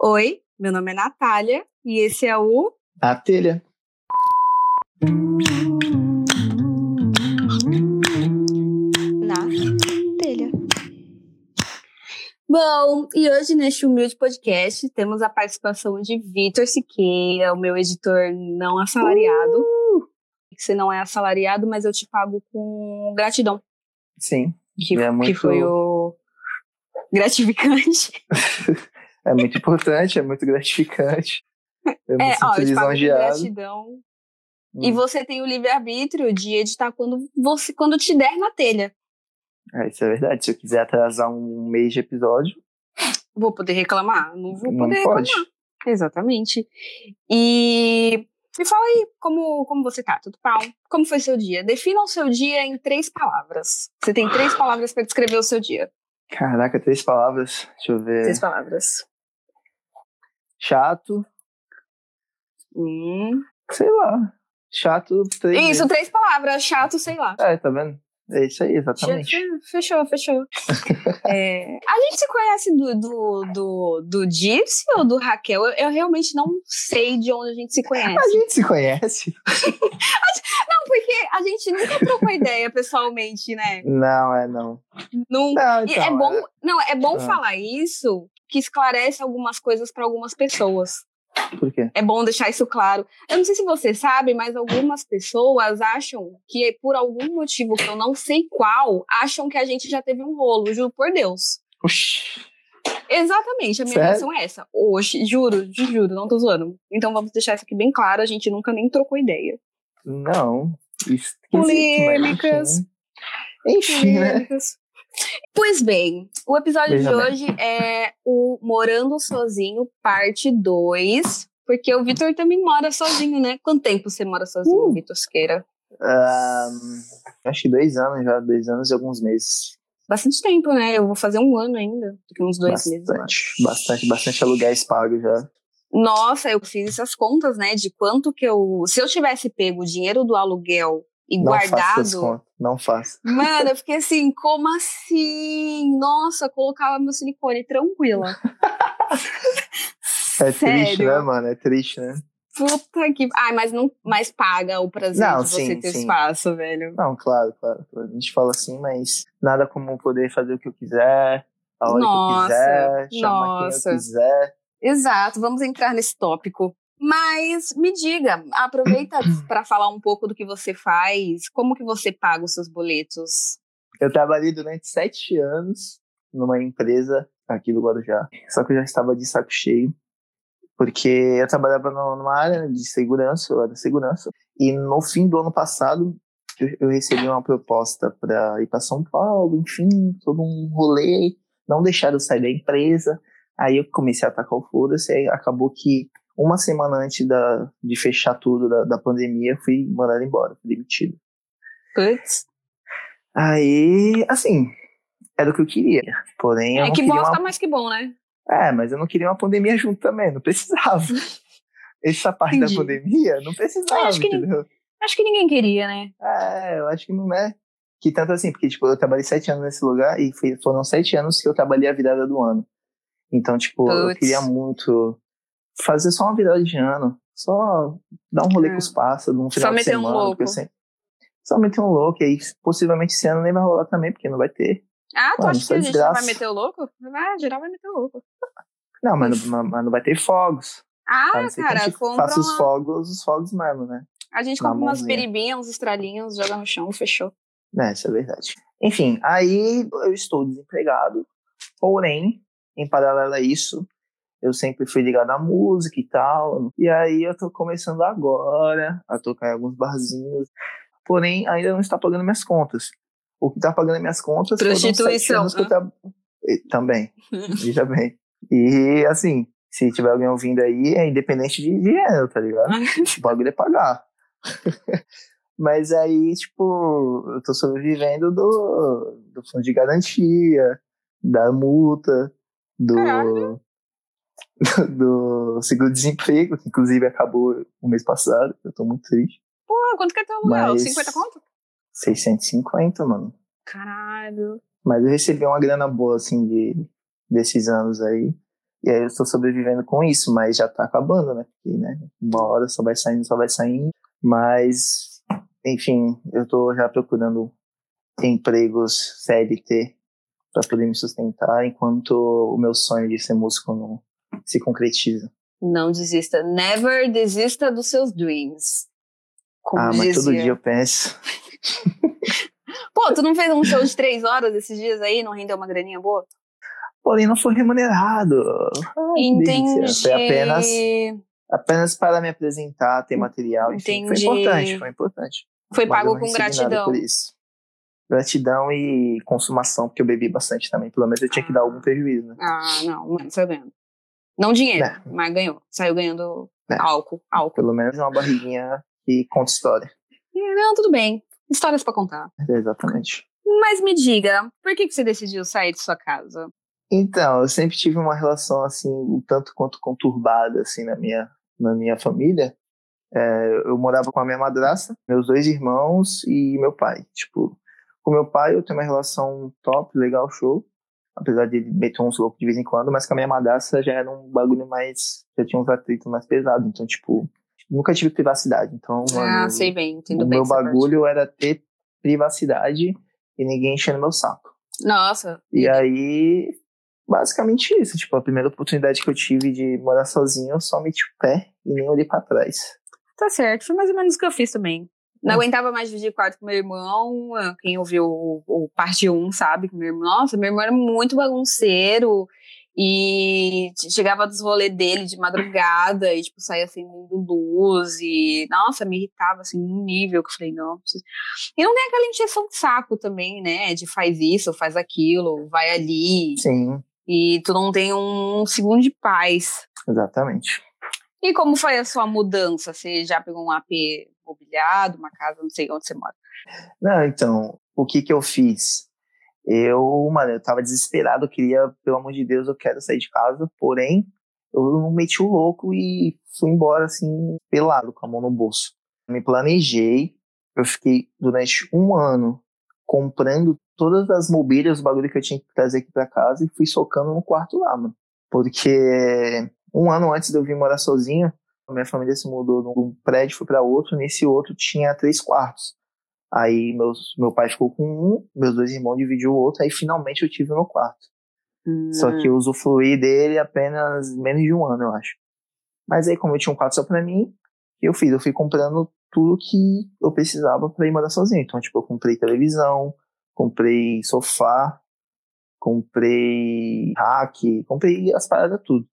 Oi, meu nome é Natália e esse é o A Telha. Na Telha. Bom, e hoje neste humilde podcast temos a participação de Vitor Siqueira, o meu editor não assalariado. Uh! Você não é assalariado, mas eu te pago com gratidão, Sim, que, É que muito- foi o gratificante. é muito importante, é muito gratificante. Eu me É, ó, sinto com lisonjeado. gratidão. E Hum. você tem o livre-arbítrio de editar quando você quando te der na telha. É, isso é verdade. Se eu quiser atrasar um mês de episódio, Vou poder reclamar? Não vou não poder pode. reclamar. Exatamente. E me fala aí como, como você tá, tudo pau? Como foi seu dia? Defina o seu dia em três palavras. Você tem três palavras para descrever o seu dia. Caraca, três palavras. Deixa eu ver. Três palavras. Chato, Hum. sei lá. Chato, três Isso, vezes. três palavras. Chato, sei lá. É, tá vendo? É isso aí, exatamente. Fechou, fechou. É, a gente se conhece do, do, do, do Dirce ou do Raquel? Eu, eu realmente não sei de onde a gente se conhece. A gente se conhece? Não, porque a gente nunca trocou ideia pessoalmente, né? Não, é não. Nunca. Não, E então, é bom, não, é bom Ah. falar isso, que esclarece algumas coisas para algumas pessoas. Por quê? É bom deixar isso claro. Eu não sei se você sabe, mas algumas pessoas acham que, por algum motivo que eu não sei qual, acham que a gente já teve um rolo, juro por Deus. Oxi. Exatamente, a minha reação é essa. Hoje, juro, juro, não tô zoando. Então vamos deixar isso aqui bem claro, a gente nunca nem trocou ideia. Não. Polêmicas. Enfim, enfim né? Pois bem, o episódio Veja de bem. hoje é o Morando Sozinho, parte 2. Porque o Vitor também mora sozinho, né? Quanto tempo você mora sozinho, Uh. Vitor Siqueira? Ahn, acho que dois anos já, dois anos e alguns meses. Bastante tempo, né? Eu vou fazer um ano ainda. Daqui uns dois meses. eu acho. bastante, bastante, bastante aluguéis pagos já. Nossa, eu fiz essas contas, né? De quanto que eu. Se eu tivesse pego o dinheiro do aluguel e Não faço guardado. contas, não faço. Mano, eu fiquei assim, como assim? Nossa, eu colocava meu silicone tranquila. É triste, Sério? né, mano? É triste, né? Puta que. Ai, mas não mas paga o prazer Não, de você sim, ter sim. espaço, velho. Não, claro, claro. A gente fala assim, mas nada como poder fazer o que eu quiser, a hora Nossa, que eu quiser, chamar nossa. quem eu quiser. Exato, vamos entrar nesse tópico. Mas me diga, aproveita para falar um pouco do que você faz, como que você paga os seus boletos? Eu trabalhei durante sete anos numa empresa aqui do Guarujá. Só que eu já estava de saco cheio. Porque eu trabalhava numa área de segurança, eu era segurança. E no fim do ano passado, eu, recebi uma proposta para ir para São Paulo, enfim, todo um rolê. Não deixaram eu sair da empresa. Aí eu comecei a atacar o foda-se. Acabou que uma semana antes da, de fechar tudo da, da pandemia, eu fui mandado embora, fui demitido. Putz. Aí, assim, era o que eu queria. Porém, eu É que queria bosta, uma... mais que bom, né? É, mas eu não queria uma pandemia junto também, não precisava. Essa parte Entendi. da pandemia, não precisava, Acho que entendeu? Acho que ninguém queria, né? É, eu acho que não é. Que tanto assim, porque, tipo, eu trabalhei sete anos nesse lugar e foram sete anos que eu trabalhei a virada do ano. Então, tipo, eu Puts. queria muito fazer só uma virada de ano. Só dar um rolê É. com os pássaros, um final de meter um semana. louco. sempre- Só meter um louco, e aí possivelmente esse ano nem vai rolar também, porque não vai ter. Ah, tu acha que é a gente não vai meter o louco? Vai, geral vai meter o louco. Não, mas, não- mas não vai ter fogos. Ah, não cara, compra faça os uma... fogos, os fogos mesmo, né? A gente compra umas mãozinha. biribinhas, uns estralinhos, joga no chão, fechou. É, isso é verdade. Enfim, aí eu estou desempregado, porém, em paralelo a isso, eu sempre fui ligado à música e tal. E aí eu tô começando agora a tocar em alguns barzinhos, porém ainda não está pagando minhas contas. O que está pagando minhas contas foram Prostituição, que eu tra... Também, veja bem. E assim, se tiver alguém ouvindo aí, é independente de dinheiro, tá ligado? O bagulho é pagar. Mas aí, tipo, eu tô sobrevivendo do, do fundo de garantia, da multa, do, Caralho. do seguro-desemprego, que inclusive acabou o mês passado. Eu tô muito triste. Pô, quanto que é teu aluguel? Mas- 50 conto? 650, mano. Caralho. Mas eu recebi uma grana boa, assim, de, desses anos aí. E aí eu estou sobrevivendo com isso, mas já tá acabando, né? Porque, né? Uma hora só vai saindo, só vai saindo. Mas, enfim, eu tô já procurando empregos CLT para poder me sustentar enquanto o meu sonho de ser músico não se concretiza. Não desista. Never desista dos seus dreams. Como ah, mas todo dia eu penso. Pô, tu não fez um show de três horas esses dias aí? Não rendeu uma graninha boa? Porém, não foi remunerado. Ai, Entendi. Foi apenas, apenas para me apresentar, ter material. Enfim, Entendi. Foi importante, foi importante. Foi pago com gratidão. Por isso. Gratidão e consumação, porque eu bebi bastante também. Pelo menos eu tinha que dar algum prejuízo, né? Ah, não, mano, ganhando. Não dinheiro, é. mas ganhou. Saiu ganhando é. álcool, álcool. Pelo menos uma barriguinha que conta história. Não, tudo bem. Histórias para contar. Exatamente. Mas me diga, por que você decidiu sair de sua casa? Então, eu sempre tive uma relação assim, um tanto quanto conturbada assim na minha na minha família. É, eu morava com a minha madrasta, meus dois irmãos e meu pai. Tipo, com meu pai eu tenho uma relação top, legal, show. Apesar de ele meter uns loucos de vez em quando, mas com a minha madrasta já era um bagulho mais. Já tinha uns atritos mais pesados. Então, tipo, nunca tive privacidade. Então, ah, sei bem, entendo o bem. meu bagulho parte. era ter privacidade e ninguém enchendo meu saco. Nossa. E aí, basicamente isso. Tipo, a primeira oportunidade que eu tive de morar sozinho, eu só meti o pé e nem olhei pra trás. Tá certo, foi mais ou menos o que eu fiz também. Não aguentava mais dividir quarto com meu irmão. Quem ouviu o, o parte 1 sabe que meu irmão. Nossa, meu irmão era muito bagunceiro. E chegava dos rolês dele de madrugada e, tipo, saía assim, luz e, nossa, me irritava, assim, num nível que eu falei, não, preciso... E não tem aquela injeção de saco também, né, de faz isso, faz aquilo, vai ali. Sim. E tu não tem um segundo de paz. Exatamente. E como foi a sua mudança? Você já pegou um AP mobiliado, uma casa, não sei onde você mora? Não, então, o que que eu fiz? eu, mano, eu tava desesperado, eu queria, pelo amor de Deus, eu quero sair de casa, porém, eu não meti o louco e fui embora, assim, pelado, com a mão no bolso. Me planejei, eu fiquei durante um ano comprando todas as mobílias, os bagulho que eu tinha que trazer aqui pra casa e fui socando no quarto lá, mano. Porque um ano antes de eu vir morar sozinho, minha família se mudou de um prédio, foi para outro, nesse outro tinha três quartos. Aí meus, meu pai ficou com um, meus dois irmãos dividiu o outro, aí finalmente eu tive o meu quarto. Hum. Só que eu hum. usufruí dele apenas menos de um ano, eu acho. Mas aí, como eu tinha um quarto só pra mim, eu fiz? Eu fui comprando tudo que eu precisava pra ir morar sozinho. Então, tipo, eu comprei televisão, comprei sofá, comprei rack, comprei as paradas tudo.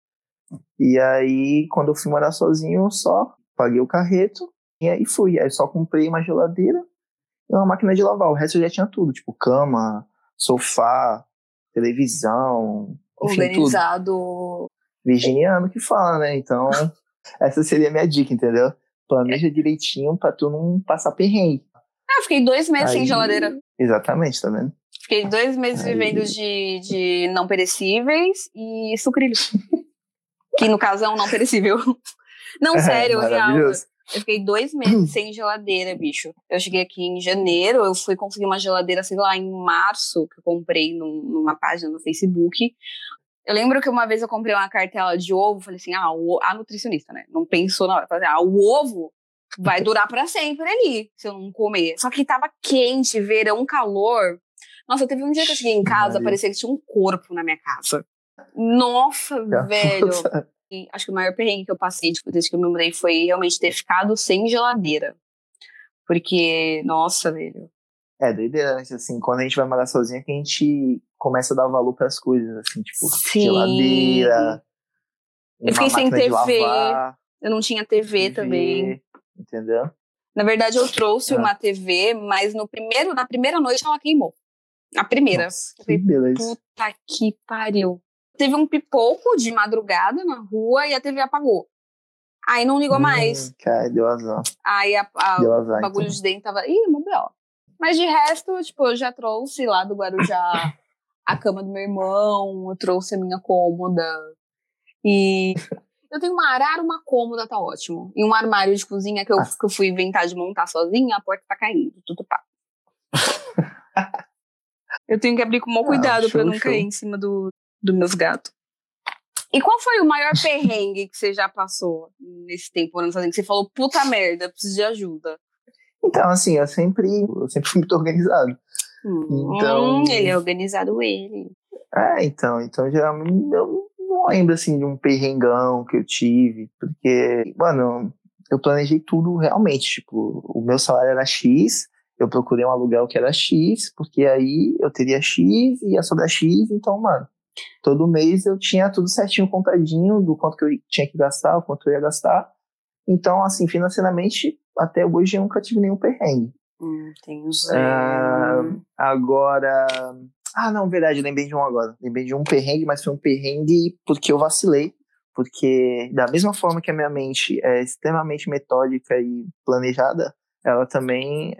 E aí, quando eu fui morar sozinho, eu só paguei o carreto e aí fui. Aí só comprei uma geladeira, e uma máquina de lavar. O resto já tinha tudo, tipo cama, sofá, televisão, enfim, organizado. Tudo. Virginiano que fala, né? Então, essa seria a minha dica, entendeu? Planeja direitinho pra tu não passar perrengue. Ah, fiquei dois meses Aí, sem geladeira. Exatamente, tá vendo? Fiquei dois meses Aí... vivendo de, de não perecíveis e sucrilhos. que no caso é um não perecível. Não, sério, é, real. Eu fiquei dois meses sem geladeira, bicho. Eu cheguei aqui em janeiro, eu fui conseguir uma geladeira, sei lá, em março, que eu comprei num, numa página no Facebook. Eu lembro que uma vez eu comprei uma cartela de ovo, falei assim, ah, o, a nutricionista, né? Não pensou na hora. Falei, ah, o ovo vai durar para sempre ali, se eu não comer. Só que tava quente, verão, calor. Nossa, teve um dia que eu cheguei em casa, parecia que tinha um corpo na minha casa. Nossa, velho acho que o maior perrengue que eu passei tipo, desde que eu me mudei foi realmente ter ficado sem geladeira. Porque, nossa, velho. É, doideira, né? Assim, quando a gente vai morar sozinho, que a gente começa a dar valor para as coisas, assim, tipo, Sim. geladeira. Eu fiquei sem TV. Eu não tinha TV, TV, também. Entendeu? Na verdade, eu trouxe ah. uma TV, mas no primeiro, na primeira noite ela queimou. A primeira. Nossa, que beleza. Puta que pariu teve um pipoco de madrugada na rua e a TV apagou. Aí não ligou hum, mais. Cara, deu azar. Aí a, a, deu azar, o bagulho então. de dentro tava. Ih, mobile. Mas de resto, tipo, eu já trouxe lá do Guarujá a cama do meu irmão, eu trouxe a minha cômoda. E eu tenho uma arara, uma cômoda, tá ótimo. E um armário de cozinha que eu, ah. que eu fui inventar de montar sozinha, a porta tá caindo, tudo pá. eu tenho que abrir com o maior ah, cuidado ah, para não show. cair em cima do, dos meus gatos. E qual foi o maior perrengue que você já passou nesse tempo sozinho? Que você falou, puta merda, preciso de ajuda. Então, assim, eu sempre, eu sempre fui muito organizado. Hum, então, ele é organizado, ele. É, então, então geralmente eu não lembro assim de um perrengão que eu tive, porque, mano, eu planejei tudo realmente, tipo, o meu salário era X, eu procurei um aluguel que era X, porque aí eu teria X e ia sobrar X, então, mano, todo mês eu tinha tudo certinho contadinho do quanto que eu tinha que gastar, o quanto eu ia gastar. Então, assim, financeiramente, até hoje eu nunca tive nenhum perrengue. Hum, tem uh, agora. Ah, não, verdade, lembrei de um agora. Lembrei de um perrengue, mas foi um perrengue porque eu vacilei. Porque, da mesma forma que a minha mente é extremamente metódica e planejada, ela também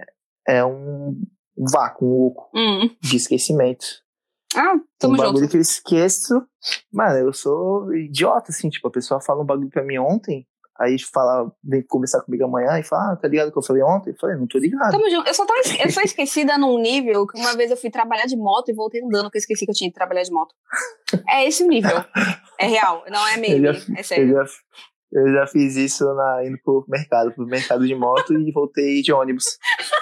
é um vácuo, um oco hum. de esquecimento. Ah, tamo um bagulho junto. que eu esqueço. Mano, eu sou idiota, assim, tipo, a pessoa fala um bagulho pra mim ontem, Aí fala, vem conversar comigo amanhã e fala, ah, tá ligado que eu falei ontem? Eu falei, não tô ligado. Tamo junto. Eu só, tava, eu sou esquecida num nível que uma vez eu fui trabalhar de moto e voltei andando, que eu esqueci que eu tinha que trabalhar de moto. É esse o nível. É real, não é meme, Eu já- é sério. Eu já, eu já fiz isso na, indo pro mercado, pro mercado de moto e voltei de ônibus.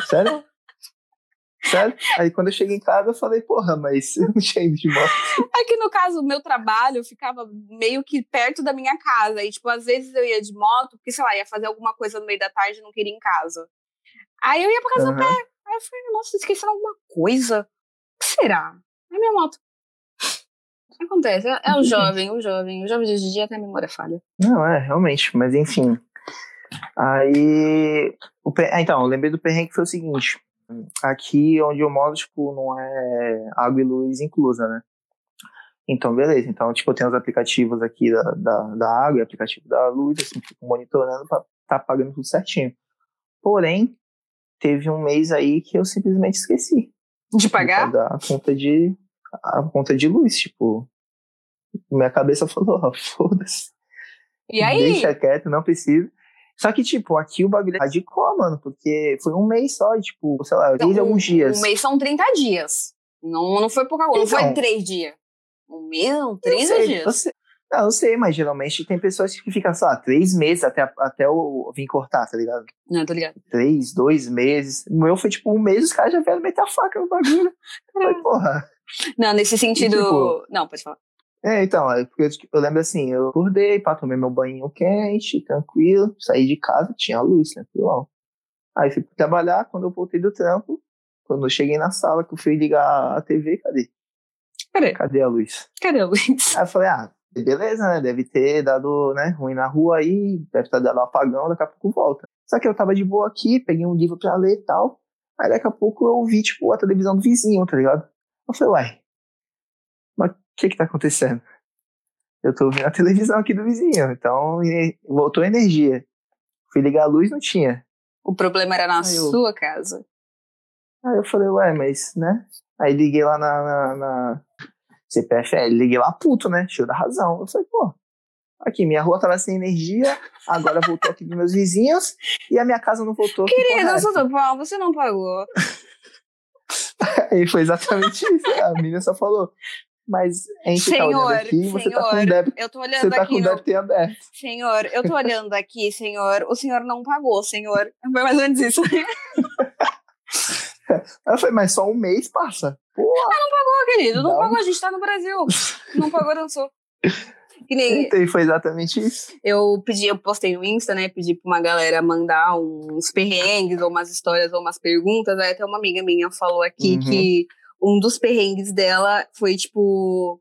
Sério? Sério? Aí quando eu cheguei em casa eu falei, porra, mas eu não tinha ido de moto. É que no caso, o meu trabalho ficava meio que perto da minha casa. E, tipo, às vezes eu ia de moto, porque, sei lá, ia fazer alguma coisa no meio da tarde e não queria ir em casa. Aí eu ia pra casa a pé. Aí eu falei, nossa, esqueceram alguma coisa. O que será? É minha moto. Acontece, é, é o jovem, o jovem. O jovem de hoje em dia tem a memória falha. Não, é, realmente, mas enfim. Aí. O, ah, então, eu lembrei do perrengue que foi o seguinte. Aqui onde eu moro, tipo, não é água e luz inclusa, né? Então, beleza. Então, tipo, eu tenho os aplicativos aqui da, da, da água e aplicativo da luz, assim, fico monitorando pra tá pagando tudo certinho. Porém, teve um mês aí que eu simplesmente esqueci De de pagar? pagar a conta de, a conta de luz, tipo. Minha cabeça falou, ó, foda-se. E aí? Deixa quieto, não precisa. Só que, tipo, aqui o bagulho é radical, mano, porque foi um mês só, e, tipo, sei lá, eu fiz um, alguns dias. Um mês são 30 dias. Não, não foi pouca coisa. Não foi Então. três dias. Um mês, não, Eu 30 sei, dias. Eu sei, não, eu sei, mas geralmente tem pessoas que ficam, sei lá, três meses até, até eu vir cortar, tá ligado? Não, tô ligado. Três, dois meses. O meu foi, tipo, um mês, os caras já vieram meter a faca no bagulho. Falei, porra. Não, nesse sentido. tipo, não, pode falar. É, então, é porque eu, eu lembro assim, eu acordei, pá, tomei meu banho quente, tranquilo, saí de casa, tinha luz, tranquilão. Aí fui trabalhar, quando eu voltei do trampo, quando eu cheguei na sala, que eu fui ligar a TV, cadê? Cadê? Cadê a luz? Cadê o Luiz? Aí eu falei, ah, beleza, né, deve ter dado, né, ruim na rua aí, deve estar dando um apagão, daqui a pouco volta. Só que eu tava de boa aqui, peguei um livro pra ler e tal, aí daqui a pouco eu vi, tipo, a televisão do vizinho, tá ligado? Eu falei, uai, mas que que tá acontecendo? Eu tô ouvindo a televisão aqui do vizinho, então voltou a energia. Fui ligar a luz, não tinha. O problema era na Aí eu- sua casa. Aí eu falei, ué, mas, né? Aí liguei lá na, na, na CPFL, liguei lá puto, né? Cheio da razão. Eu falei, pô, aqui, minha rua tava sem energia, agora voltou aqui dos meus vizinhos e a minha casa não voltou. é Querida? Santa Paulo, você não pagou. Aí foi exatamente isso. A menina só falou, mas a gente tá olhando Senhor, aqui, você tá com senhor, débito, eu tô você olhando tá com aqui. No... débito em aberto. Senhor, eu tô olhando aqui, senhor. O senhor não pagou, senhor. Foi mais ou menos isso. Aí eu falei, mas só um mês passa. Pô, Pô, querido, não Não. pagou, a gente tá no Brasil. Não pagou, dançou. Que nem então foi exatamente isso. eu pedi, eu postei no Insta, né? Pedi pra uma galera mandar uns perrengues, ou umas histórias, ou umas perguntas. Aí até uma amiga minha falou aqui Uhum. que um dos perrengues dela foi tipo.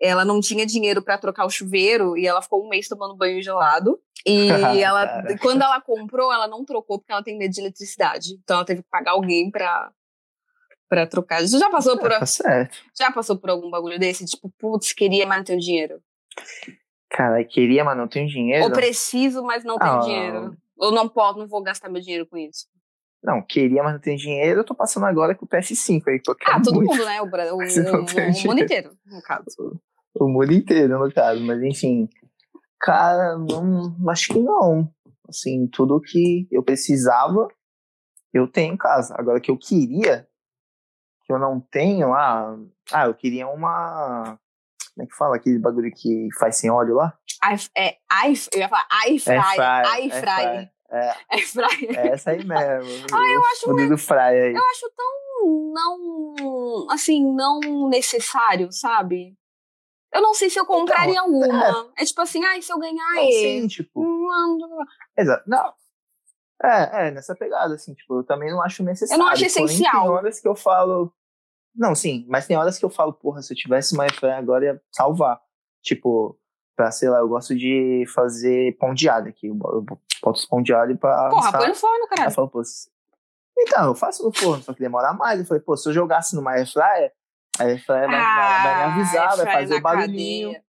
Ela não tinha dinheiro pra trocar o chuveiro e ela ficou um mês tomando banho gelado. E ela, Caraca. quando ela comprou, ela não trocou porque ela tem medo de eletricidade. Então ela teve que pagar alguém pra, pra trocar. Você já passou por, Tá certo. já passou por algum bagulho desse? Tipo, putz, queria, mas não tenho dinheiro. Cara, queria, mas não tenho dinheiro. Ou preciso, mas não tenho Ah, dinheiro. Ou não posso, não vou gastar meu dinheiro com isso. Não, queria, mas não tenho dinheiro. Eu tô passando agora com o PS5 aí, Ah, todo muito. mundo, né? O, o, o- o mundo inteiro, no caso. O mundo inteiro, no caso. Mas enfim, cara, não, acho que não. Assim, tudo que eu precisava, eu tenho em casa. Agora, que eu queria, que eu não tenho, ah, ah eu queria uma Como é que fala aquele bagulho que faz sem óleo lá? é, eu ia falar air fry. É, é fry. É essa aí mesmo. ah, eu acho muito, fry aí. Eu acho tão não assim, não necessário, sabe? Eu não sei se eu então, compraria então, uma. É. é. tipo assim, ai, se eu ganhar não, ele. Sim, tipo. Exato. Não. É, é, nessa pegada, assim, tipo, eu também não acho necessário. Eu não acho essencial. Tem horas que eu falo. Não, sim, mas tem horas que eu falo, porra, se eu tivesse uma airfryer agora ia salvar. Tipo, pra, sei lá, eu gosto de fazer pão de alho aqui. Eu boto os pão de alho pra. Porra, põe no forno, cara. Eu falo, pô, então, eu faço no forno, só que demora mais. Eu falei, pô, se eu jogasse numa airfryer, a airfryer vai, ah, vai, me avisar, vai fazer o barulhinho. Cadeia.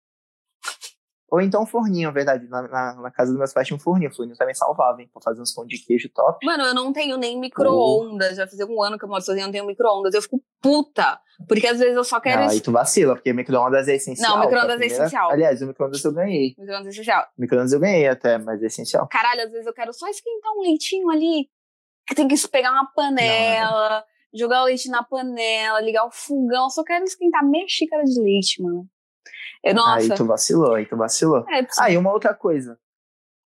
Ou então um forninho, verdade. Na, na, na, casa dos meus pais tinha um forninho. O forninho também salvava, hein? Pra fazer uns pão de queijo top. Mano, eu não tenho nem micro-ondas. Já fazia um ano que eu moro sozinha, eu não tenho micro-ondas. Eu fico puta. Porque às vezes eu só quero. Não, aí tu vacila, porque micro-ondas é essencial. Não, micro-ondas é essencial. Aliás, o micro-ondas eu ganhei. Micro-ondas é essencial. Micro-ondas eu ganhei até, mas é essencial. Caralho, às vezes eu quero só esquentar um leitinho ali. Que tem que pegar uma panela. Não, jogar o leite na panela, ligar o fogão, só quero esquentar meia xícara de leite, mano. Eu, nossa. Aí tu vacilou, aí tu vacilou. É, ah, e uma outra coisa.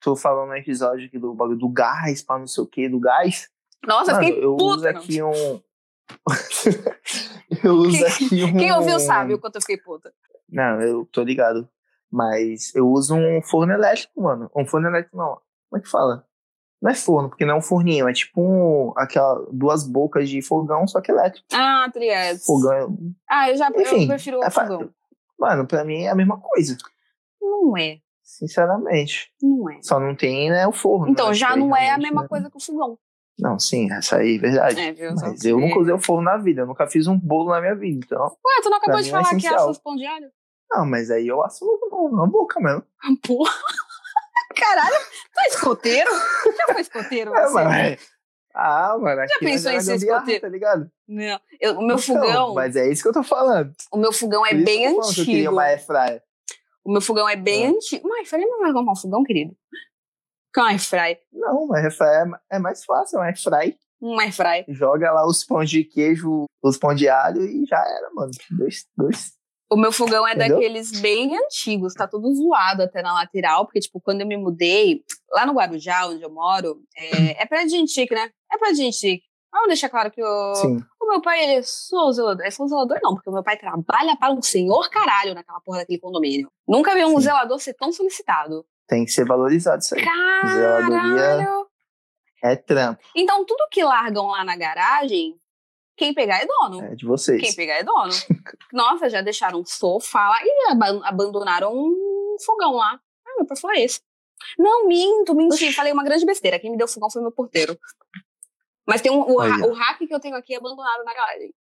Tô falando no episódio aqui do bagulho do gás, pra não sei o que, do gás. Nossa, mano, eu puta, uso aqui não. um. eu uso quem, aqui um. Quem ouviu sabe o quanto eu fiquei puta. Não, eu tô ligado. Mas eu uso um forno elétrico, mano. Um forno elétrico não. Como é que fala? Não é forno, porque não é um forninho, é tipo um, aquela duas bocas de fogão, só que elétrico. Ah, trieste. Fogão. Ah, eu já Enfim, eu prefiro o é fogão. Mano, pra mim é a mesma coisa. Não é. Sinceramente. Não é. Só não tem, né, o forno. Então, né, já não é a mesma né? coisa que o fogão. Não, sim, essa aí é verdade. É, viu? Mas eu nunca usei o forno na vida, eu nunca fiz um bolo na minha vida, então... Ué, tu não acabou de é falar é que assa os pão de alho? Não, mas aí eu asso na boca mesmo. Porra! Caralho, tu é escoteiro? Já foi escoteiro é, você? É, Ah, mano, Já pensou em ser escoteiro? Tá ligado? Não, eu, o meu então, fogão... Mas é isso que eu tô falando. O meu fogão é bem antigo. Que eu queria uma airfryer. O meu fogão é bem ah. antigo. Mas falei, não vai arrumar um fogão, querido? Com um airfryer. Não, uma airfryer é, é mais fácil, um airfryer. Um airfryer. Joga lá os pães de queijo, os pães de alho e já era, mano. Dois, dois, o meu fogão é Entendeu? daqueles bem antigos, tá todo zoado até na lateral, porque, tipo, quando eu me mudei, lá no Guarujá, onde eu moro, é, é gente chique, né? É pra gente. Vamos deixar claro que o, o meu pai, ele é só zelador. É só zelador, não, porque o meu pai trabalha para um senhor caralho naquela porra daquele condomínio. Nunca vi um Sim. zelador ser tão solicitado. Tem que ser valorizado isso aí. Caralho! Zeladoria é trampo. Então, tudo que largam lá na garagem quem pegar é dono. É de vocês. Quem pegar é dono. Nossa, já deixaram um sofá lá e abandonaram um fogão lá. Ah, meu pai falou esse. Não, minto, menti. Falei uma grande besteira. Quem me deu o fogão foi meu porteiro. Mas tem um, o, o hack que eu tenho aqui abandonado na garagem.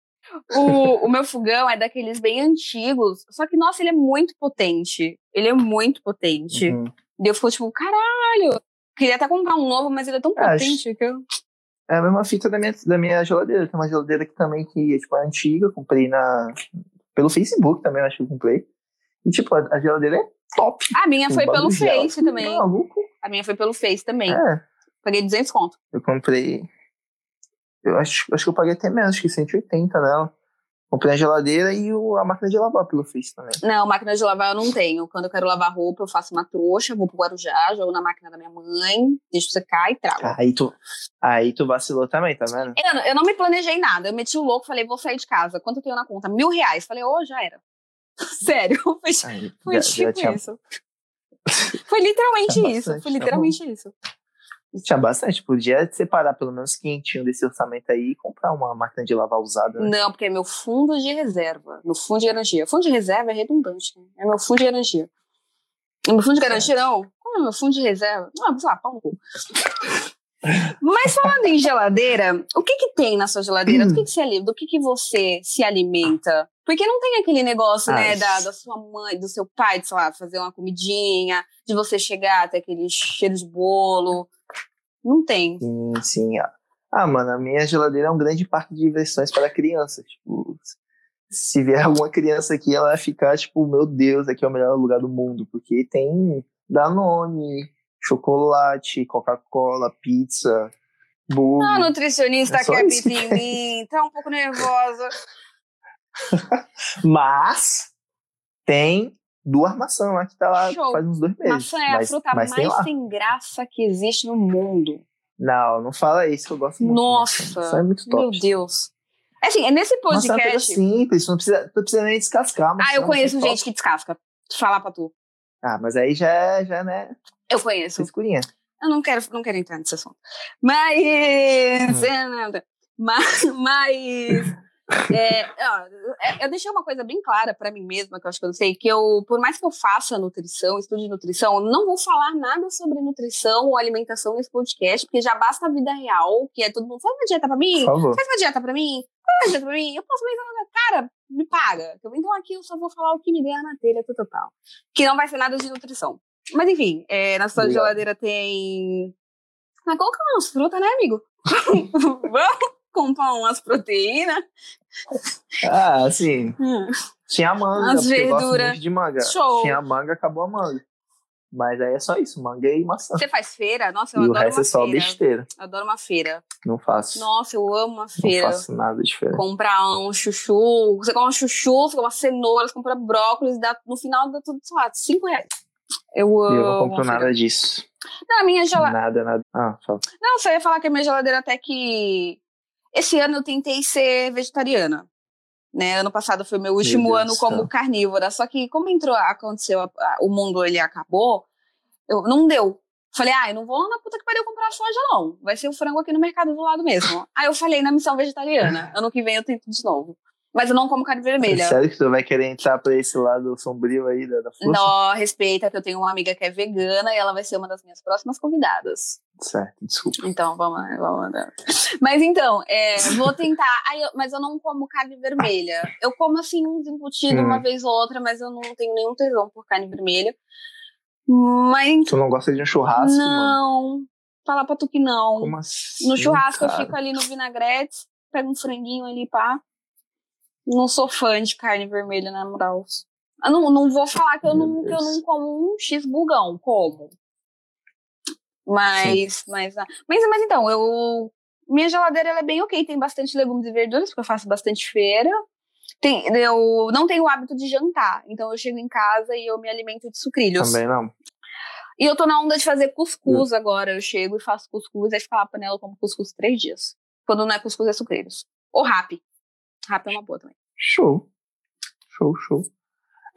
O, o meu fogão é daqueles bem antigos. Só que, nossa, ele é muito potente. Ele é muito potente. Uhum. E eu fico tipo, caralho. Queria até comprar um novo, mas ele é tão é, potente que eu. É a mesma fita da minha, da minha geladeira. Tem uma geladeira aqui também que é, tipo, é antiga, comprei na, pelo Facebook também, acho que eu comprei. E, tipo, a, a geladeira é top. A minha foi pelo Face também. Maluco. A minha foi pelo Face também. É. Paguei 200 conto. Eu comprei. Eu acho, acho que eu paguei até menos, acho que 180 nela. Comprei a geladeira e o, a máquina de lavar pelo Face também. Não, máquina de lavar eu não tenho. Quando eu quero lavar roupa, eu faço uma trouxa, vou pro Guarujá, jogo na máquina da minha mãe, deixo secar e trago. Aí tu, aí tu vacilou também, tá vendo? Eu, eu não me planejei nada. Eu meti o louco, falei, vou sair de casa. Quanto eu tenho na conta? Mil reais. Falei, ô, oh, já era. Sério, foi, aí, foi já, tipo já isso. Foi literalmente isso. Foi tá literalmente tá isso. Tinha bastante, podia separar pelo menos quentinho desse orçamento aí e comprar uma máquina de lavar usada. Né? Não, porque é meu fundo de reserva, meu fundo de garantia. Fundo de reserva é redundante, né? é meu fundo de garantia. Meu fundo de garantia não? Qual é meu fundo de reserva? Ah, vou lá, pau. Mas falando em geladeira, o que que tem na sua geladeira? Do que, que você, do que, que você se alimenta? Porque não tem aquele negócio, né, da, da sua mãe, do seu pai, de, sei lá, fazer uma comidinha, de você chegar até aquele cheiro de bolo. Não tem. Sim, sim. Ah, mano, a minha geladeira é um grande parque de diversões para crianças. Tipo, se vier alguma criança aqui, ela vai ficar, tipo, meu Deus, aqui é o melhor lugar do mundo. Porque tem Danone, chocolate, Coca-Cola, pizza, bolo. Ah, nutricionista é quer pizza em mim, tá um pouco nervosa. Mas tem duas maçãs lá que tá lá Show. faz uns dois meses. Maçã é mas, a fruta mais sem graça que existe no mundo. Não, não fala isso que eu gosto muito. Nossa, maçã é muito top. meu Deus. É assim, é nesse podcast. Maçã é simples, não precisa, não precisa nem descascar. Ah, eu conheço gente top. que descasca. Falar pra tu. Ah, mas aí já é, já, né? Eu conheço. Escurinha. Eu não quero, não quero entrar nesse assunto. Mas. Hum. Mas. mas é, é, eu deixei uma coisa bem clara para mim mesma, que eu acho que eu não sei, que eu, por mais que eu faça nutrição, estude nutrição, eu não vou falar nada sobre nutrição ou alimentação nesse podcast, porque já basta a vida real, que é todo mundo, faz uma dieta pra mim, faz uma dieta pra mim, faz uma dieta pra mim, eu posso pensar, cara, me paga. Então aqui eu só vou falar o que me der na telha total. Que não vai ser nada de nutrição. Mas enfim, é, na sua geladeira tem. Mas coloca umas frutas, né, amigo? Vamos? Comprar umas proteínas. Ah, assim. Hum. Tinha manga, As verduras. de manga. Show. Tinha manga, acabou a manga. Mas aí é só isso, manga e maçã. Você faz feira? Nossa, eu e adoro o resto uma é só feira. besteira. Eu adoro uma feira. Não faço. Nossa, eu amo uma feira. Não faço nada de feira. Comprar um chuchu. Você compra um chuchu, você compra cenouras, compra brócolis, dá, no final dá tudo, sei lá, 5 reais. Eu amo. Eu não compro nada disso. Não, a minha geladeira. Nada, nada. Ah, fala. Não, você ia falar que a minha geladeira até que esse ano eu tentei ser vegetariana. Né? Ano passado foi meu último meu ano como carnívora. Só que como entrou, aconteceu, a, a, o mundo ele acabou, eu, não deu. Falei, ah, eu não vou lá na puta que pariu comprar soja, não. Vai ser o frango aqui no mercado do lado mesmo. Aí eu falei na missão vegetariana. Ano que vem eu tento de novo. Mas eu não como carne vermelha. É sério que tu vai querer entrar pra esse lado sombrio aí da, da força? Não, respeita que eu tenho uma amiga que é vegana e ela vai ser uma das minhas próximas convidadas. Certo, desculpa. Então, vamos lá, vamos lá. Mas então, é, vou tentar. Aí mas eu não como carne vermelha. Eu como assim uns embutidos hum. uma vez ou outra, mas eu não tenho nenhum tesão por carne vermelha. Mas. Tu não gosta de um churrasco? Não. Mano? Falar pra tu que não. Como assim? No churrasco cara? eu fico ali no vinagrete, pego um franguinho ali, pá. Não sou fã de carne vermelha, na moral. Eu não, não vou falar que eu não, que eu não como um X-bugão, como. Mas, mas, mas, mas então, eu. Minha geladeira ela é bem ok, tem bastante legumes e verduras, porque eu faço bastante feira. Tem, eu não tenho o hábito de jantar, então eu chego em casa e eu me alimento de sucrilhos. Também não. E eu tô na onda de fazer cuscuz eu... agora. Eu chego e faço cuscuz, aí fica lá a panela, eu como cuscuz três dias. Quando não é cuscuz, é sucrilhos. Ou rap. Rap é uma boa também. Show. Show, show.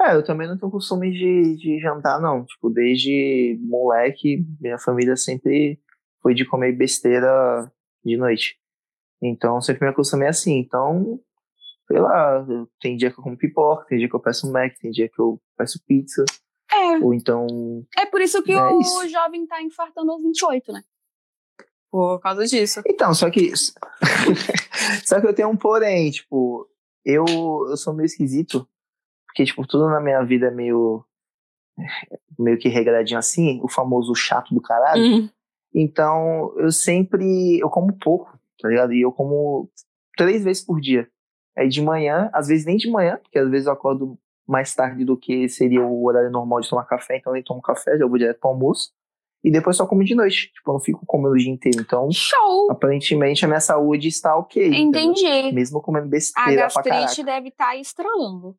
É, eu também não tenho costume de, de jantar, não. Tipo, desde moleque, minha família sempre foi de comer besteira de noite. Então, sempre me acostumei assim. Então, sei lá, tem dia que eu como pipoca, tem dia que eu peço um Mac, tem dia que eu peço pizza. É. Ou então. É por isso que é o isso. jovem tá infartando aos 28, né? Por causa disso. Então, só que. só que eu tenho um porém, tipo, eu, eu sou meio esquisito, porque, tipo, tudo na minha vida é meio. meio que regradinho assim, o famoso chato do caralho. Uhum. Então, eu sempre. eu como pouco, tá ligado? E eu como três vezes por dia. Aí de manhã, às vezes nem de manhã, porque às vezes eu acordo mais tarde do que seria o horário normal de tomar café, então eu nem tomo café, já vou direto pro almoço. E depois só como de noite. Tipo, eu não fico comendo o dia inteiro. Então, Show! aparentemente a minha saúde está ok. Entendi. Entendeu? Mesmo comendo besteira A gastrite deve estar tá estralando.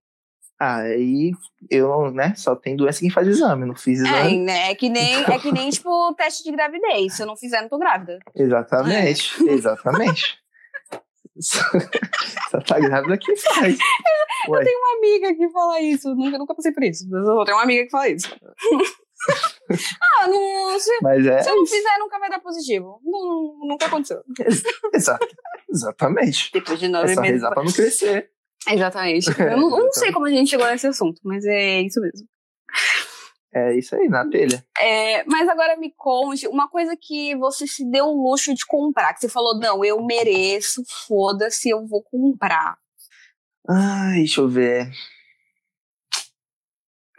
Ah, aí eu, né, só tem doença que faz exame, não fiz exame. É, né, é que nem, é que nem, tipo, teste de gravidez. Se eu não fizer, não tô grávida. Exatamente, é. exatamente. Só tá grávida que faz. Eu Ué. tenho uma amiga que fala isso. Nunca, nunca passei por isso. Eu tenho uma amiga que fala isso. Ah, não, se, Mas é se eu não fizer, nunca vai dar positivo. Não, nunca aconteceu. Exato. Exatamente. Depois de nove é só meses. pra não crescer. Exatamente. Eu não, não sei como a gente chegou nesse assunto, mas é isso mesmo. É isso aí, na telha. É, mas agora me conte uma coisa que você se deu o luxo de comprar, que você falou, não, eu mereço, foda-se, eu vou comprar. Ai, deixa eu ver.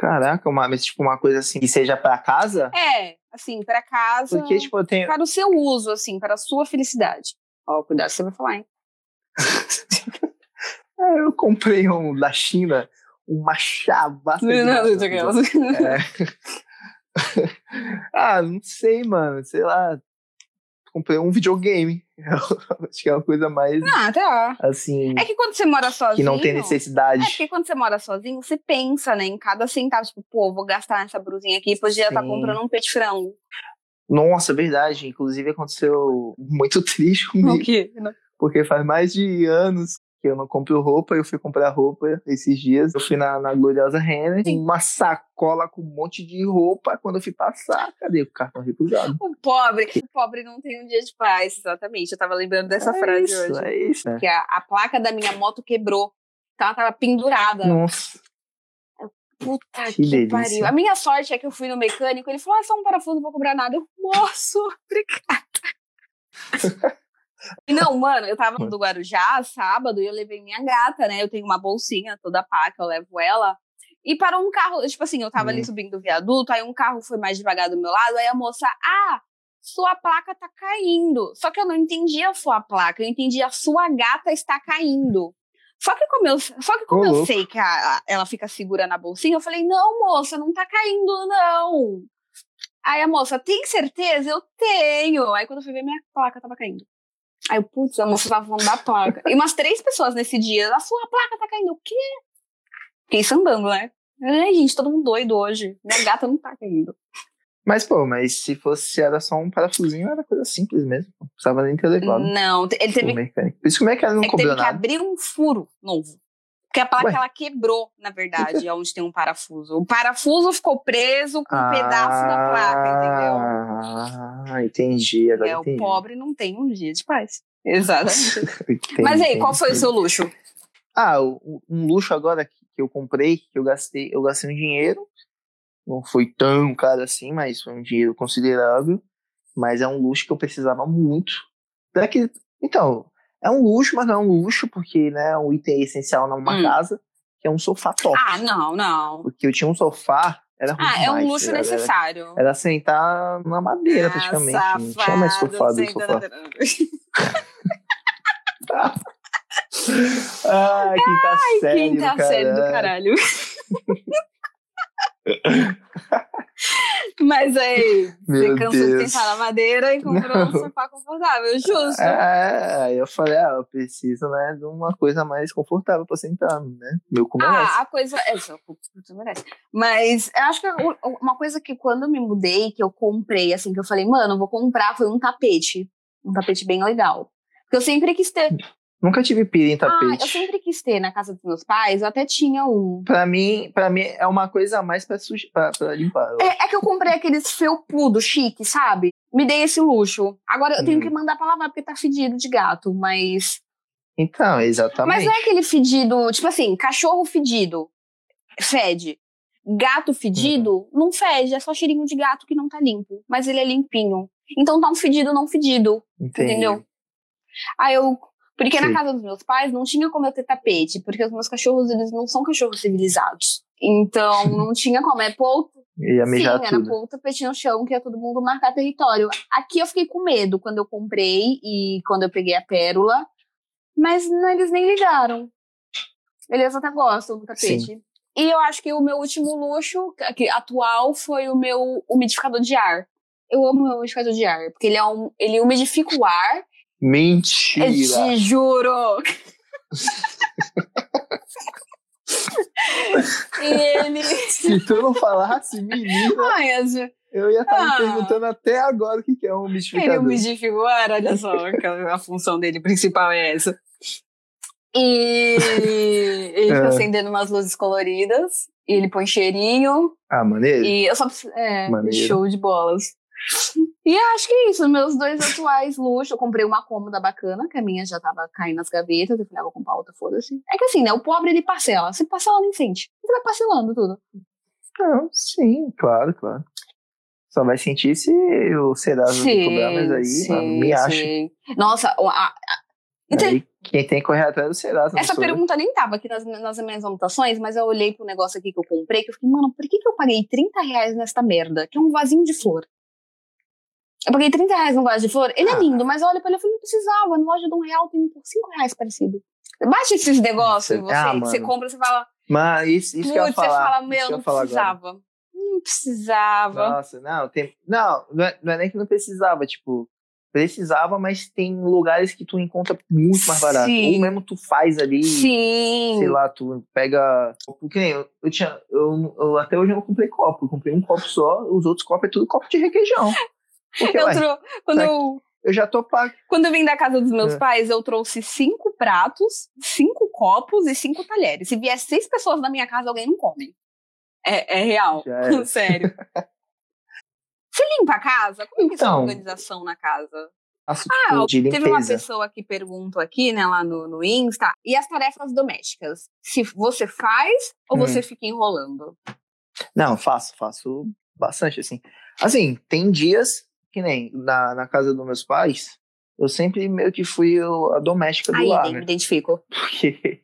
Caraca, uma, mas tipo uma coisa assim que seja para casa? É, assim, para casa. Porque, tipo, eu tenho. Para o seu uso, assim, para a sua felicidade. Ó, cuidado, você vai falar, hein? é, eu comprei um da China, uma chavata. Não, não, não, é. ah, não sei, mano. Sei lá. Comprei um videogame. Acho que é uma coisa mais. Ah, tá. Assim. É que quando você mora sozinho. Que não tem necessidade. É porque quando você mora sozinho, você pensa, né, em cada centavo. Tipo, pô, vou gastar nessa brusinha aqui, podia estar tá comprando um pet frango. Nossa, verdade. Inclusive aconteceu muito triste comigo. O quê? Porque faz mais de anos que eu não compro roupa, eu fui comprar roupa esses dias. Eu fui na, na Gloriosa Renner, uma sacola com um monte de roupa. Quando eu fui passar, cadê o cartão recusado? O pobre, o pobre não tem um dia de paz, exatamente. Eu tava lembrando dessa é frase isso, hoje. É isso, né? Que a, a, placa da minha moto quebrou. Então ela tava pendurada. Nossa. Puta que, que pariu. A minha sorte é que eu fui no mecânico, ele falou: ah, só um parafuso, não vou cobrar nada. Eu, moço, obrigada. Não, mano, eu tava no Guarujá sábado e eu levei minha gata, né? Eu tenho uma bolsinha toda que eu levo ela. E parou um carro, tipo assim, eu tava hum. ali subindo o viaduto, aí um carro foi mais devagar do meu lado, aí a moça, ah, sua placa tá caindo. Só que eu não entendi a sua placa, eu entendi a sua gata está caindo. Só que como eu, só que como eu sei que a, a, ela fica segura na bolsinha, eu falei, não, moça, não tá caindo, não. Aí a moça, tem certeza? Eu tenho. Aí quando eu fui ver, minha placa tava caindo. Aí eu, putz, a moça tava falando da placa. E umas três pessoas nesse dia, a sua placa tá caindo. O quê? Fiquei sambando, né? Ai, gente, todo mundo doido hoje. Minha gata não tá caindo. Mas, pô, mas se fosse era só um parafusinho, era coisa simples mesmo. Não precisava nem ter levado. Não, ele teve. Por isso que o mecânico não ele cobrou teve nada. que abrir um furo novo. Porque a placa ela quebrou, na verdade, onde tem um parafuso. O parafuso ficou preso com um ah, pedaço da placa, entendeu? Ah, entendi. Agora é, entendi. o pobre não tem um dia de paz. Exatamente. Mas aí, qual foi o seu luxo? Ah, um luxo agora que eu comprei, que eu gastei, eu gastei um dinheiro. Não foi tão caro assim, mas foi um dinheiro considerável. Mas é um luxo que eu precisava muito. Daquele, então, é um luxo, mas não é um luxo, porque né, é um item essencial numa hum. casa, que é um sofá top. Ah, não, não. Porque eu tinha um sofá, era ruim Ah, é um luxo era, necessário. Era, era, sentar na madeira, ah, praticamente. Safado, não tinha mais sofá do sofá. Ai, quinta Ai, série quinta do série do caralho. Mas aí, Meu você cansou Deus. de sentar na madeira e comprou Não. um sofá confortável, justo. É, eu falei, ah, eu preciso, né, de uma coisa mais confortável pra sentar, né? Meu cu merece. Ah, a coisa. É, seu cu merece. Mas eu acho que uma coisa que quando eu me mudei, que eu comprei, assim, que eu falei, mano, eu vou comprar, foi um tapete. Um tapete bem legal. Porque eu sempre quis ter Nunca tive pira em tapete. Ah, eu sempre quis ter na casa dos meus pais, eu até tinha um. Pra mim, pra mim é uma coisa a mais pra, suja, pra, pra limpar. É, é, que eu comprei aqueles felpudo chique, sabe? Me dei esse luxo. Agora eu hum. tenho que mandar pra lavar porque tá fedido de gato, mas. Então, exatamente. Mas não é aquele fedido, tipo assim, cachorro fedido fede. Gato fedido uhum. não fede, é só cheirinho de gato que não tá limpo. Mas ele é limpinho. Então tá um fedido não fedido. Entendi. Entendeu? Aí eu porque Sim. na casa dos meus pais não tinha como eu ter tapete, porque os meus cachorros, eles não são cachorros civilizados. Então, não tinha como. É pôr. Ia mijar Sim, tudo. era pôr o tapete no chão, que ia todo mundo marcar território. Aqui eu fiquei com medo quando eu comprei e quando eu peguei a pérola, mas não, eles nem ligaram. Eles até gostam do tapete. Sim. E eu acho que o meu último luxo que, atual foi o meu umidificador de ar. Eu amo o meu umidificador de ar, porque ele, é um, ele umidifica o ar Mentira! Eu te juro! e ele. Se tu não falasse, menina. Ai, eu ia estar ah, me perguntando até agora o que é um umidificador. Ele o ar, olha só, a função dele principal é essa. E ele fica é. acendendo umas luzes coloridas, e ele põe cheirinho. Ah, maneiro. E eu só É, maneiro. show de bolas. E acho que é isso, meus dois atuais luxos. Eu comprei uma cômoda bacana, que a minha já tava caindo nas gavetas. Eu falei, ah, vou comprar outra, foda-se. É que assim, né? O pobre ele parcela. Se parcela, nem sente. Você vai parcelando tudo. Não, sim, claro, claro. Só vai sentir se o Serasa cobrar, mas aí sim, me acha. Sim. Nossa, a, a, aí, quem tem que correr atrás do Serasa. Essa pergunta nem tava aqui nas, nas minhas anotações, mas eu olhei pro negócio aqui que eu comprei, que eu fiquei, mano, por que, que eu paguei 30 reais nesta merda? Que é um vasinho de flor. Eu paguei 30 reais no vaso de flor. Ele é ah. é lindo, mas olha pra ele, eu falei, não precisava. Na loja de um real tem por 5 reais parecido. Baixa esses negócios você, ah, você compra, você fala. Mas isso, isso que eu ia falar. Você fala, meu, não precisava. Agora. Não precisava. Nossa, não, tem. Não, não é, não é nem que não precisava, tipo. precisava, mas tem lugares que tu encontra muito mais barato. Sim. Ou mesmo tu faz ali. Sim. Sei lá, tu pega. Porque nem eu, eu tinha. Eu, eu, até hoje eu não comprei copo. Eu comprei um copo só, os outros copos é tudo copo de requeijão. Porque, eu ué, quando eu. Eu já tô pago. Quando eu vim da casa dos meus é. pais, eu trouxe cinco pratos, cinco copos e cinco talheres. Se vier seis pessoas na minha casa, alguém não come. É, é real. Sério. Você limpa a casa? Como então, é que é a organização na casa? ah, de teve uma pessoa que perguntou aqui, né, lá no, no Insta, e as tarefas domésticas? Se você faz ou hum. você fica enrolando? Não, faço, faço bastante, assim. Assim, tem dias que nem na, na casa dos meus pais, eu sempre meio que fui a doméstica do aí, lar, né? me identifico. Porque...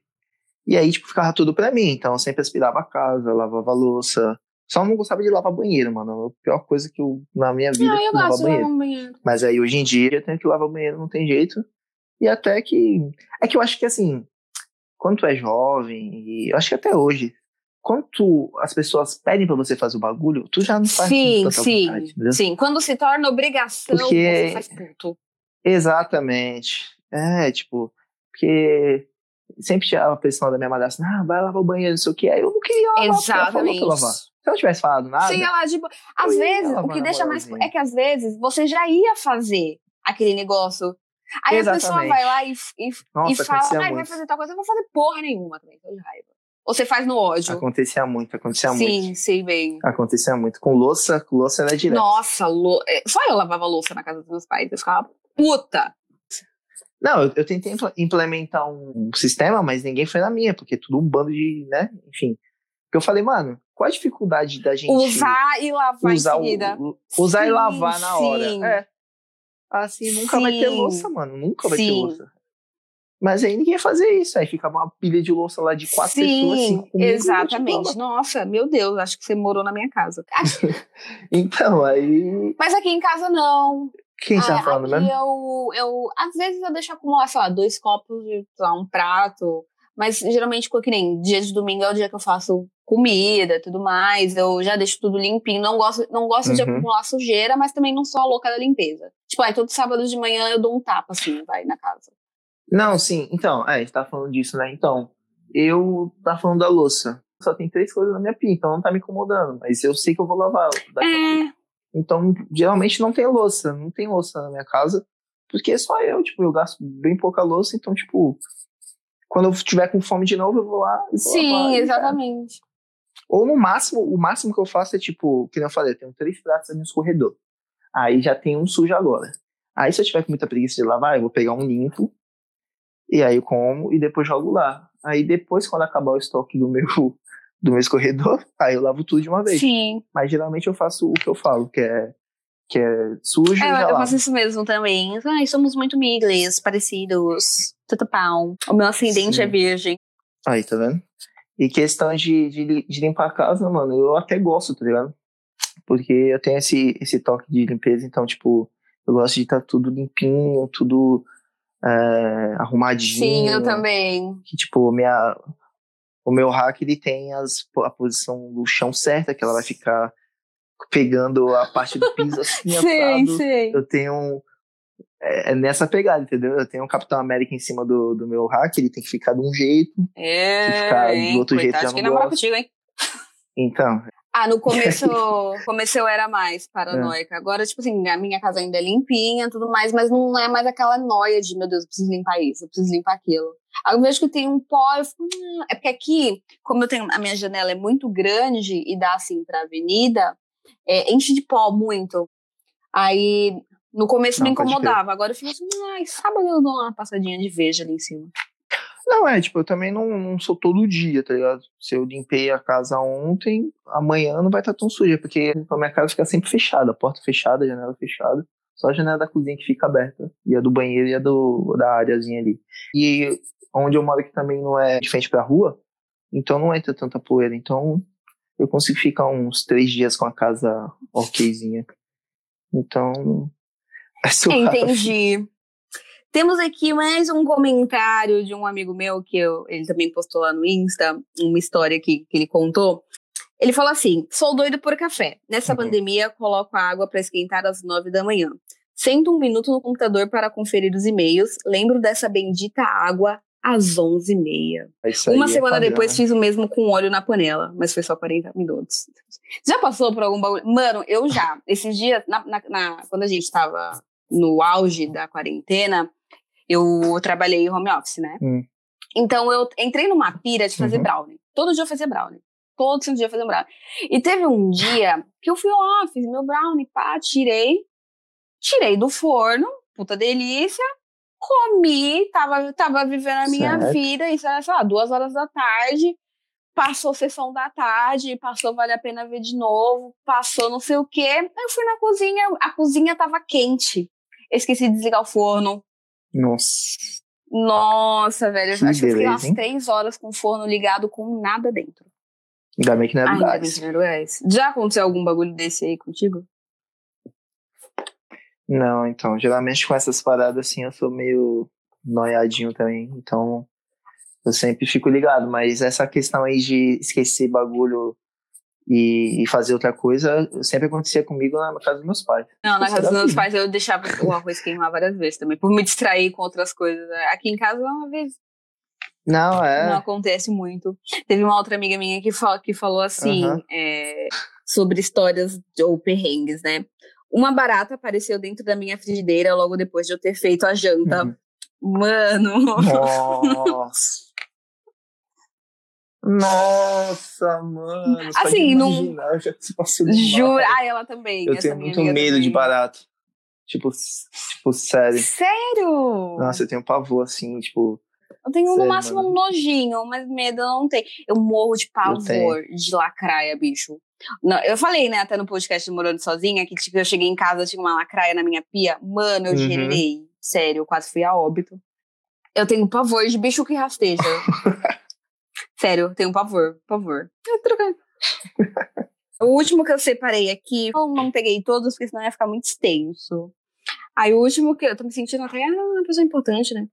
E aí, tipo, ficava tudo pra mim. Então, eu sempre aspirava a casa, lavava a louça, só não gostava de lavar banheiro, mano. A pior coisa que eu, na minha vida, não, eu lavar banheiro. Lavar banheiro. Mas aí, hoje em dia, eu tenho que lavar banheiro, não tem jeito. E até que. É que eu acho que, assim, quando tu é jovem, e eu acho que até hoje, quando tu, as pessoas pedem pra você fazer o bagulho, tu já não faz Sim, sim, vontade, sim. Quando se torna obrigação, porque... você faz puto. Exatamente. É, tipo, porque sempre tinha a pressão da minha madrasta, ah, vai lavar o banheiro, não sei o que. Aí eu não queria lavar, Exatamente. lavar. Se eu não tivesse falado nada. Sim, ela, tipo, às vezes, o que deixa mais. É que às vezes você já ia fazer aquele negócio. Aí Exatamente. a pessoa vai lá e, e, Nossa, e fala, ah, vai fazer tal coisa, eu não vou fazer porra nenhuma também, tô de raiva. Ou você faz no ódio? Acontecia muito, acontecia Sim, muito. Sim, sei bem. Acontecia muito. Com louça, com louça era direto. Nossa, lou... É, só eu lavava louça na casa dos meus pais, eu ficava puta. Não, eu, eu, tentei implementar um sistema, mas ninguém foi na minha, porque tudo um bando de, né, enfim. Porque eu falei, mano, qual a dificuldade da gente... Usar e lavar usar em seguida. O, usar sim, e lavar na hora. Sim. É. Assim, nunca sim. vai ter louça, mano, nunca vai ter louça. Mas aí ninguém ia fazer isso, aí fica uma pilha de louça lá de quatro Sim, pessoas, cinco comigo, Exatamente. Nossa, meu Deus, acho que você morou na minha casa. então, aí. Mas aqui em casa não. Quem tá falando, aqui Eu, eu, às vezes eu deixo acumular, sei lá, dois copos de lá, um prato. Mas geralmente, que nem dia de domingo é o dia que eu faço comida e tudo mais. Eu já deixo tudo limpinho. Não gosto, não gosto uhum. de acumular sujeira, mas também não sou a louca da limpeza. Tipo, aí todo sábado de manhã eu dou um tapa, assim, vai na casa. Não, sim. Então, é, a gente tá falando disso, né? Então, eu tá falando da louça. Só tem três coisas na minha pia, então não tá me incomodando. Mas eu sei que eu vou lavar. É. Então, geralmente não tem louça. Não tem louça na minha casa. Porque é só eu, tipo, eu gasto bem pouca louça. Então, tipo, quando eu tiver com fome de novo, eu vou lá. E vou Sim, lavar, exatamente. Ou no máximo, o máximo que eu faço é tipo, que eu falei, eu tenho três pratos no escorredor. Aí já tem um sujo agora. Aí se eu tiver com muita preguiça de lavar, eu vou pegar um limpo e aí eu como e depois jogo lá. Aí depois, quando acabar o estoque do meu, do meu escorredor, aí eu lavo tudo de uma vez. Sim. Mas geralmente eu faço o que eu falo, que é, que é sujo. É, eu, eu faço isso mesmo também. Ai, somos muito migles, parecidos. Pau. O meu ascendente Sim. é virgem. Aí, tá vendo? E questão de, de, de, limpar a casa, mano, eu até gosto, tá ligado? Porque eu tenho esse, esse toque de limpeza, então, tipo, eu gosto de estar tá tudo limpinho, tudo é, arrumadinho. Sim, eu também. Que, tipo, minha, o meu hack ele tem as, a posição do chão certa, que ela vai ficar pegando a parte do piso assim, sim, sim. Eu tenho é, é, nessa pegada, entendeu? Eu tenho um Capitão América em cima do, do meu hack, ele tem que ficar de um jeito. É, ficar do outro jeito já não que gosto. contigo, hein? Então, ah, no começo, começo eu era mais paranoica. É. Agora, tipo assim, a minha casa ainda é limpinha tudo mais, mas não é mais aquela noia de, meu Deus, eu preciso limpar isso, eu preciso limpar aquilo. Aí eu vejo que tem um pó, eu fico, hum. é porque aqui, como eu tenho, a minha janela é muito grande e dá assim pra avenida, é, enche de pó muito. Aí, no começo não, me incomodava, agora eu fico assim, ai, sábado eu dou uma passadinha de veja ali em cima. Não, é, tipo, eu também não, não sou todo dia, tá ligado? Se eu limpei a casa ontem, amanhã não vai estar tão suja, porque a minha casa fica sempre fechada, porta fechada, janela fechada. Só a janela da cozinha que fica aberta. E a do banheiro e a do, da áreazinha ali. E onde eu moro aqui também não é de frente pra rua, então não entra tanta poeira. Então eu consigo ficar uns três dias com a casa okzinha. Então. É. Entendi. Temos aqui mais um comentário de um amigo meu que eu, ele também postou lá no Insta, uma história que, que ele contou. Ele falou assim: sou doido por café. Nessa uhum. pandemia, coloco a água para esquentar às nove da manhã. Sento um minuto no computador para conferir os e-mails. Lembro dessa bendita água às 11h30. Uma é semana é depois fiz o mesmo com óleo na panela, mas foi só 40 minutos. Já passou por algum bagulho? Mano, eu já. Esses dias, na, na, na, quando a gente tava no auge da quarentena, eu trabalhei em home office, né? Hum. Então eu entrei numa pira de fazer uhum. brownie. Todo dia eu fazia brownie. Todo dia eu fazia brownie. E teve um dia que eu fui lá, fiz meu brownie, pá, tirei. Tirei do forno, puta delícia. Comi, tava, tava vivendo a minha certo. vida, isso era, sei lá, duas horas da tarde. Passou sessão da tarde, passou Vale a Pena Ver de novo, passou não sei o quê. Aí eu fui na cozinha, a cozinha tava quente. Eu esqueci de desligar o forno. Nossa. Nossa, velho. Que acho que eu fiquei umas três horas com o forno ligado com nada dentro. Ainda bem que não é do é Já aconteceu algum bagulho desse aí contigo? Não, então, geralmente com essas paradas assim eu sou meio noiadinho também, então eu sempre fico ligado, mas essa questão aí de esquecer bagulho e, fazer outra coisa sempre acontecia comigo na casa dos meus pais. Não, na casa dos meus pais eu deixava o arroz queimar várias vezes também, por me distrair com outras coisas. Aqui em casa uma vez. Não, é. Não acontece muito. Teve uma outra amiga minha que, falou, que falou assim, uhum. é, sobre histórias ou perrengues, né? Uma barata apareceu dentro da minha frigideira logo depois de eu ter feito a janta. Uhum. Mano! Nossa! Nossa, mano! Assim, não. Imaginar, já se passou Jura? Ah, ela também. Eu tenho muito medo também. de barato. Tipo, tipo, sério. Sério? Nossa, eu tenho pavor, assim, tipo. Eu tenho sério, no máximo mano. um nojinho, mas medo eu não tenho. Eu morro de pavor de lacraia, bicho. Não, eu falei, né, até no podcast Morando Sozinha, que tipo, eu cheguei em casa, tinha uma lacraia na minha pia. Mano, eu uhum. gerei. Sério, eu quase fui a óbito. Eu tenho pavor de bicho que rasteja. Sério, tenho pavor, pavor. o último que eu separei aqui, eu não peguei todos, porque senão ia ficar muito extenso. Aí o último que eu tô me sentindo até ah, uma pessoa importante, né?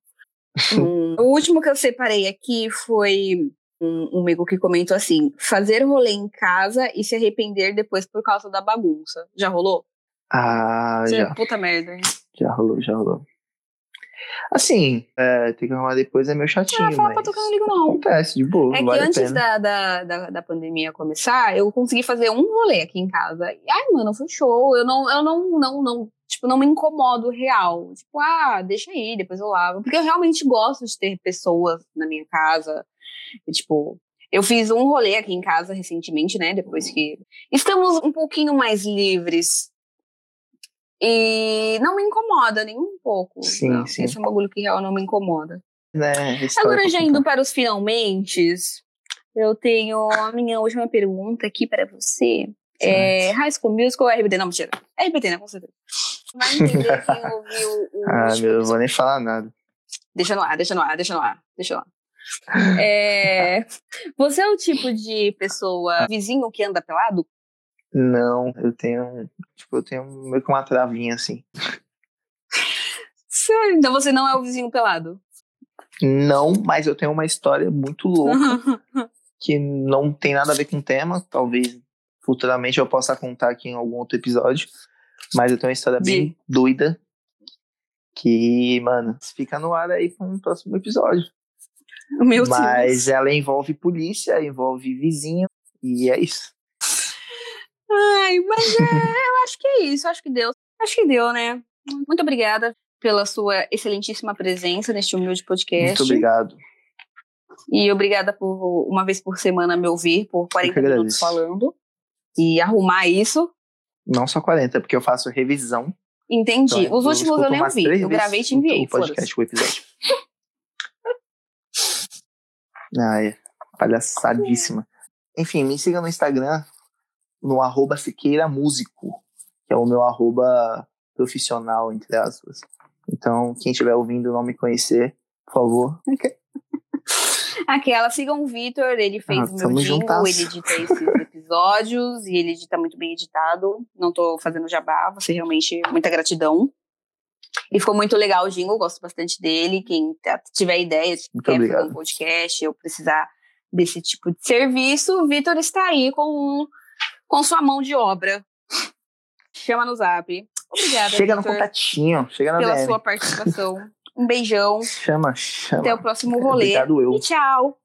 hum, o último que eu separei aqui foi um, um amigo que comentou assim: fazer rolê em casa e se arrepender depois por causa da bagunça. Já rolou? Ah, Você já. Puta merda? Já rolou, já rolou. Assim, é, tem que arrumar depois é meio chatinho. Ah, fala mas... pra tocar, não ligo não. Acontece, de boa. É que vale antes da, da, da, da, pandemia começar, eu consegui fazer um rolê aqui em casa. E, ai, mano, foi show. Eu não, eu não, não, não, tipo, não me incomodo real. Tipo, ah, deixa aí, depois eu lavo. Porque eu realmente gosto de ter pessoas na minha casa. E, tipo, eu fiz um rolê aqui em casa recentemente, né? Depois que estamos um pouquinho mais livres e não me incomoda nem um pouco. Sim, não. sim. Esse é um bagulho que real não me incomoda. Né, Agora, já indo para os finalmente, eu tenho a minha última pergunta aqui para você. É, High School Musical ou RBD? Não, mentira. RBD, né? Com certeza. Vai entender quem ouviu o. Ah, meu, eu vou nem falar nada. Deixa no ar, deixa no ar, deixa no ar, deixa no ar. É, você é o tipo de pessoa vizinho que anda pelado? Não, eu tenho. Tipo, eu tenho meio que uma travinha assim. Sério? Então você não é o vizinho pelado? Não, mas eu tenho uma história muito louca que não tem nada a ver com o tema. Talvez futuramente eu possa contar aqui em algum outro episódio. Mas eu tenho uma história bem De... doida. Que, mano, fica no ar aí para um próximo episódio. Meu mas Deus. ela envolve polícia, envolve vizinho, e é isso. Ai, mas é, eu acho que é isso, acho que deu. Acho que deu, né? Muito obrigada pela sua excelentíssima presença neste humilde podcast. Muito obrigado. E obrigada por uma vez por semana me ouvir por 40 minutos falando e arrumar isso. Não só 40, porque eu faço revisão. Entendi. Então, Os últimos eu nem ouvi. Eu gravei e te enviei. O podcast, o episódio. Ai, palhaçadíssima. Enfim, me siga no Instagram, no arroba Siqueira Músico, que é o meu arroba profissional, entre aspas. Então, quem estiver ouvindo não me conhecer, por favor. Aquela, sigam o Vitor, ele fez ah, o meu jingle, ele edita esses episódios e ele edita muito bem editado. Não tô fazendo jabá, você realmente, muita gratidão. E ficou muito legal o jingle, gosto bastante dele. Quem tiver ideia, de quer fazer um podcast ou precisar desse tipo de serviço, o Vitor está aí com com sua mão de obra. Chama no zap. Obrigada, Chega no Vitor, contatinho, chega na pela DM. sua participação. Um beijão. Chama, chama. Até o próximo rolê. Obrigado eu. E tchau.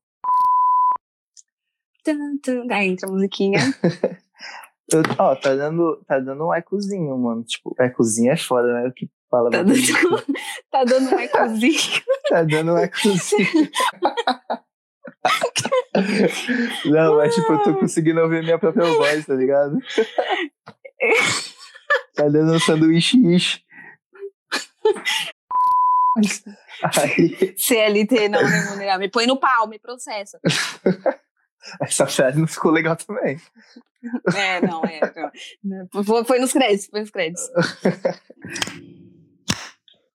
Tum. Aí entra a musiquinha. Eu- Ó, tá dando, tá dando um ecozinho, mano. Tipo, ecozinho é foda, né? O que fala Tá dando, tá dando um ecozinho. Tá dando um ecozinho. Não, mas tipo, eu tô conseguindo ouvir minha própria voz, tá ligado? Tá dando um sanduíche ish. Aí, CLT não remunerar. Me põe no pau, me processa. essa frase não ficou legal também. É, não, é. não. Foi nos créditos, foi nos créditos.